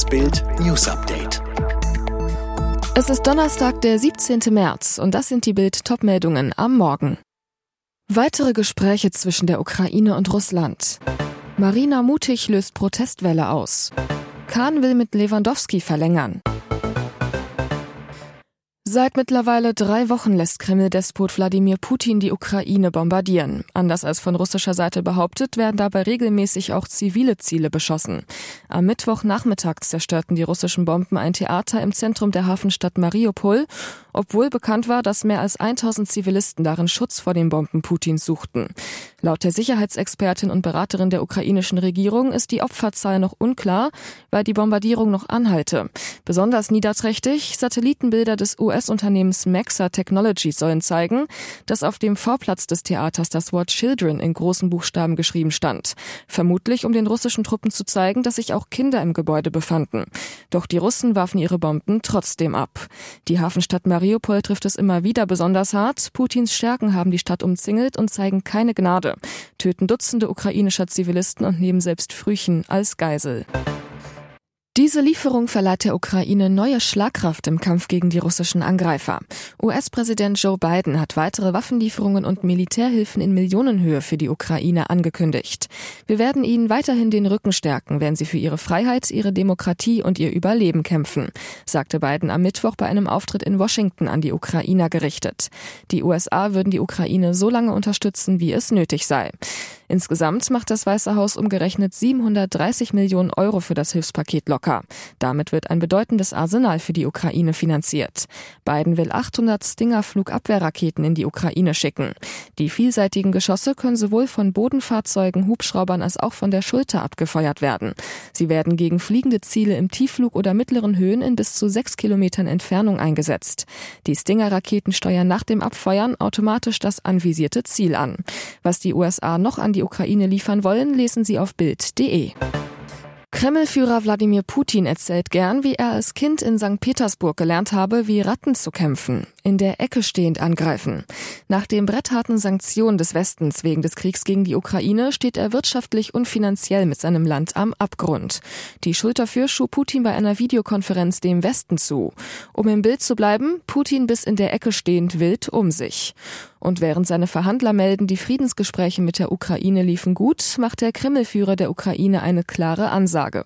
Das Bild News Update. Es ist Donnerstag, der 17. März, und das sind die Bild-Top-Meldungen am Morgen. Weitere Gespräche zwischen der Ukraine und Russland. Marina Mutig löst Protestwelle aus. Kahn will mit Lewandowski verlängern. Seit mittlerweile drei Wochen lässt Kreml-Despot Wladimir Putin die Ukraine bombardieren. Anders als von russischer Seite behauptet, werden dabei regelmäßig auch zivile Ziele beschossen. Am Mittwochnachmittag zerstörten die russischen Bomben ein Theater im Zentrum der Hafenstadt Mariupol, obwohl bekannt war, dass mehr als 1000 Zivilisten darin Schutz vor den Bomben Putins suchten. Laut der Sicherheitsexpertin und Beraterin der ukrainischen Regierung ist die Opferzahl noch unklar, weil die Bombardierung noch anhalte. Besonders niederträchtig Satellitenbilder des US US-Unternehmens Maxa Technologies sollen zeigen, dass auf dem Vorplatz des Theaters das Wort Children in großen Buchstaben geschrieben stand. Vermutlich, um den russischen Truppen zu zeigen, dass sich auch Kinder im Gebäude befanden. Doch die Russen warfen ihre Bomben trotzdem ab. Die Hafenstadt Mariupol trifft es immer wieder besonders hart. Putins Stärken haben die Stadt umzingelt und zeigen keine Gnade, töten Dutzende ukrainischer Zivilisten und nehmen selbst Frühchen als Geisel. Diese Lieferung verleiht der Ukraine neue Schlagkraft im Kampf gegen die russischen Angreifer. US-Präsident Joe Biden hat weitere Waffenlieferungen und Militärhilfen in Millionenhöhe für die Ukraine angekündigt. Wir werden ihnen weiterhin den Rücken stärken, wenn sie für ihre Freiheit, ihre Demokratie und ihr Überleben kämpfen, sagte Biden am Mittwoch bei einem Auftritt in Washington an die Ukrainer gerichtet. Die USA würden die Ukraine so lange unterstützen, wie es nötig sei. Insgesamt macht das Weiße Haus umgerechnet 730 Millionen Euro für das Hilfspaket locker. Damit wird ein bedeutendes Arsenal für die Ukraine finanziert. Biden will 800 Stinger-Flugabwehrraketen in die Ukraine schicken. Die vielseitigen Geschosse können sowohl von Bodenfahrzeugen, Hubschraubern als auch von der Schulter abgefeuert werden. Sie werden gegen fliegende Ziele im Tiefflug oder mittleren Höhen in bis zu sechs Kilometern Entfernung eingesetzt. Die Stinger-Raketen steuern nach dem Abfeuern automatisch das anvisierte Ziel an. Was die USA noch an die Ukraine liefern wollen, lesen Sie auf Bild.de. Kremlführer Wladimir Putin erzählt gern, wie er als Kind in St. Petersburg gelernt habe, wie Ratten zu kämpfen, in der Ecke stehend angreifen. Nach den brettharten Sanktionen des Westens wegen des Kriegs gegen die Ukraine steht er wirtschaftlich und finanziell mit seinem Land am Abgrund. Die Schuld dafür schob Putin bei einer Videokonferenz dem Westen zu. Um im Bild zu bleiben, Putin bis in der Ecke stehend wild um sich. Und während seine Verhandler melden, die Friedensgespräche mit der Ukraine liefen gut, macht der Kremlführer der Ukraine eine klare Ansage.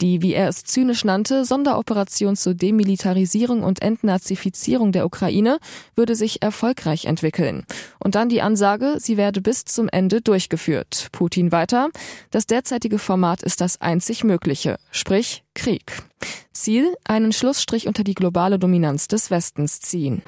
Die, wie er es zynisch nannte, Sonderoperation zur Demilitarisierung und Entnazifizierung der Ukraine würde sich erfolgreich entwickeln. Und dann die Ansage, sie werde bis zum Ende durchgeführt. Putin weiter, das derzeitige Format ist das einzig mögliche, sprich Krieg. Ziel, einen Schlussstrich unter die globale Dominanz des Westens ziehen.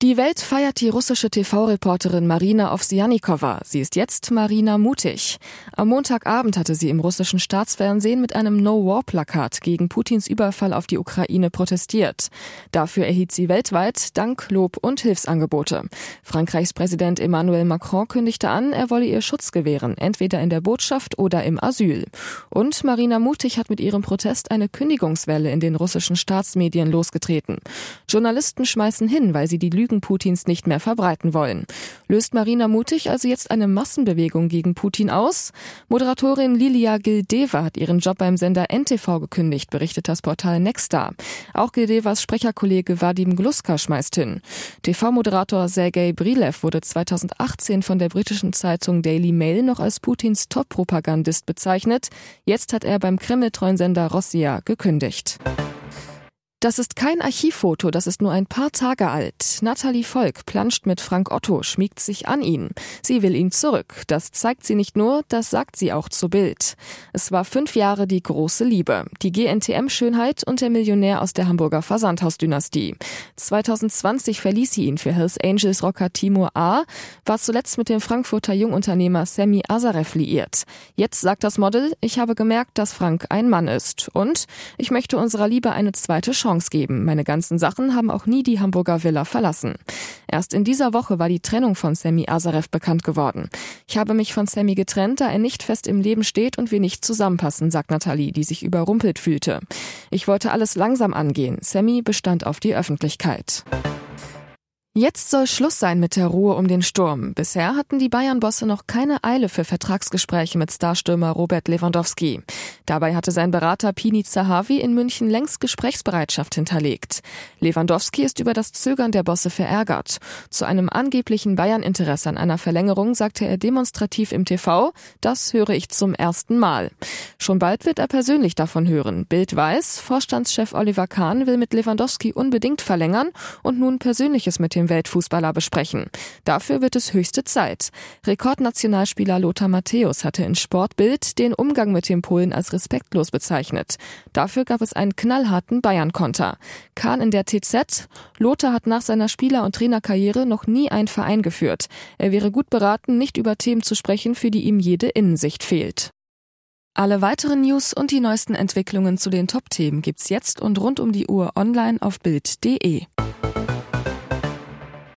Die Welt feiert die russische TV-Reporterin Marina Ovsianikova. Sie ist jetzt Marina Mutig. Am Montagabend hatte sie im russischen Staatsfernsehen mit einem No-War-Plakat gegen Putins Überfall auf die Ukraine protestiert. Dafür erhielt sie weltweit Dank, Lob und Hilfsangebote. Frankreichs Präsident Emmanuel Macron kündigte an, er wolle ihr Schutz gewähren, entweder in der Botschaft oder im Asyl. Und Marina Mutig hat mit ihrem Protest eine Kündigungswelle in den russischen Staatsmedien losgetreten. Journalisten schmeißen hin, weil sie die Lüge Lügen Putins nicht mehr verbreiten wollen. Löst Marina Mutig also jetzt eine Massenbewegung gegen Putin aus? Moderatorin Lilia Gildeva hat ihren Job beim Sender NTV gekündigt, berichtet das Portal Nexstar. Auch Gildevas Sprecherkollege Vadim Gluska schmeißt hin. TV-Moderator Sergei Brilev wurde 2018 von der britischen Zeitung Daily Mail noch als Putins Top-Propagandist bezeichnet. Jetzt hat er beim Kreml-treuen Sender Rossia gekündigt. Das ist kein Archivfoto, das ist nur ein paar Tage alt. Nathalie Volk planscht mit Frank Otto, schmiegt sich an ihn. Sie will ihn zurück. Das zeigt sie nicht nur, das sagt sie auch zu Bild. Es war fünf Jahre die große Liebe. Die GNTM-Schönheit und der Millionär aus der Hamburger Versandhausdynastie. 2020 verließ sie ihn für Hells Angels Rocker Timur A., war zuletzt mit dem Frankfurter Jungunternehmer Sammy Azarev liiert. Jetzt sagt das Model, ich habe gemerkt, dass Frank ein Mann ist. Und ich möchte unserer Liebe eine zweite Chance Chance geben. Meine ganzen Sachen haben auch nie die Hamburger Villa verlassen. Erst in dieser Woche war die Trennung von Sammy Azarev bekannt geworden. Ich habe mich von Sammy getrennt, da er nicht fest im Leben steht und wir nicht zusammenpassen, sagt Nathalie, die sich überrumpelt fühlte. Ich wollte alles langsam angehen. Sammy bestand auf die Öffentlichkeit. Jetzt soll Schluss sein mit der Ruhe um den Sturm. Bisher hatten die Bayern-Bosse noch keine Eile für Vertragsgespräche mit Starstürmer Robert Lewandowski. Dabei hatte sein Berater Pini Zahavi in München längst Gesprächsbereitschaft hinterlegt. Lewandowski ist über das Zögern der Bosse verärgert. Zu einem angeblichen Bayern-Interesse an einer Verlängerung sagte er demonstrativ im TV, das höre ich zum ersten Mal. Schon bald wird er persönlich davon hören. Bild weiß, Vorstandschef Oliver Kahn will mit Lewandowski unbedingt verlängern und nun Persönliches mit Weltfußballer besprechen. Dafür wird es höchste Zeit. Rekordnationalspieler Lothar Matthäus hatte in Sportbild den Umgang mit dem Polen als respektlos bezeichnet. Dafür gab es einen knallharten Bayern-Konter. Kahn in der TZ, Lothar hat nach seiner Spieler- und Trainerkarriere noch nie einen Verein geführt. Er wäre gut beraten, nicht über Themen zu sprechen, für die ihm jede Innensicht fehlt. Alle weiteren News und die neuesten Entwicklungen zu den Top-Themen gibt's jetzt und rund um die Uhr online auf Bild.de.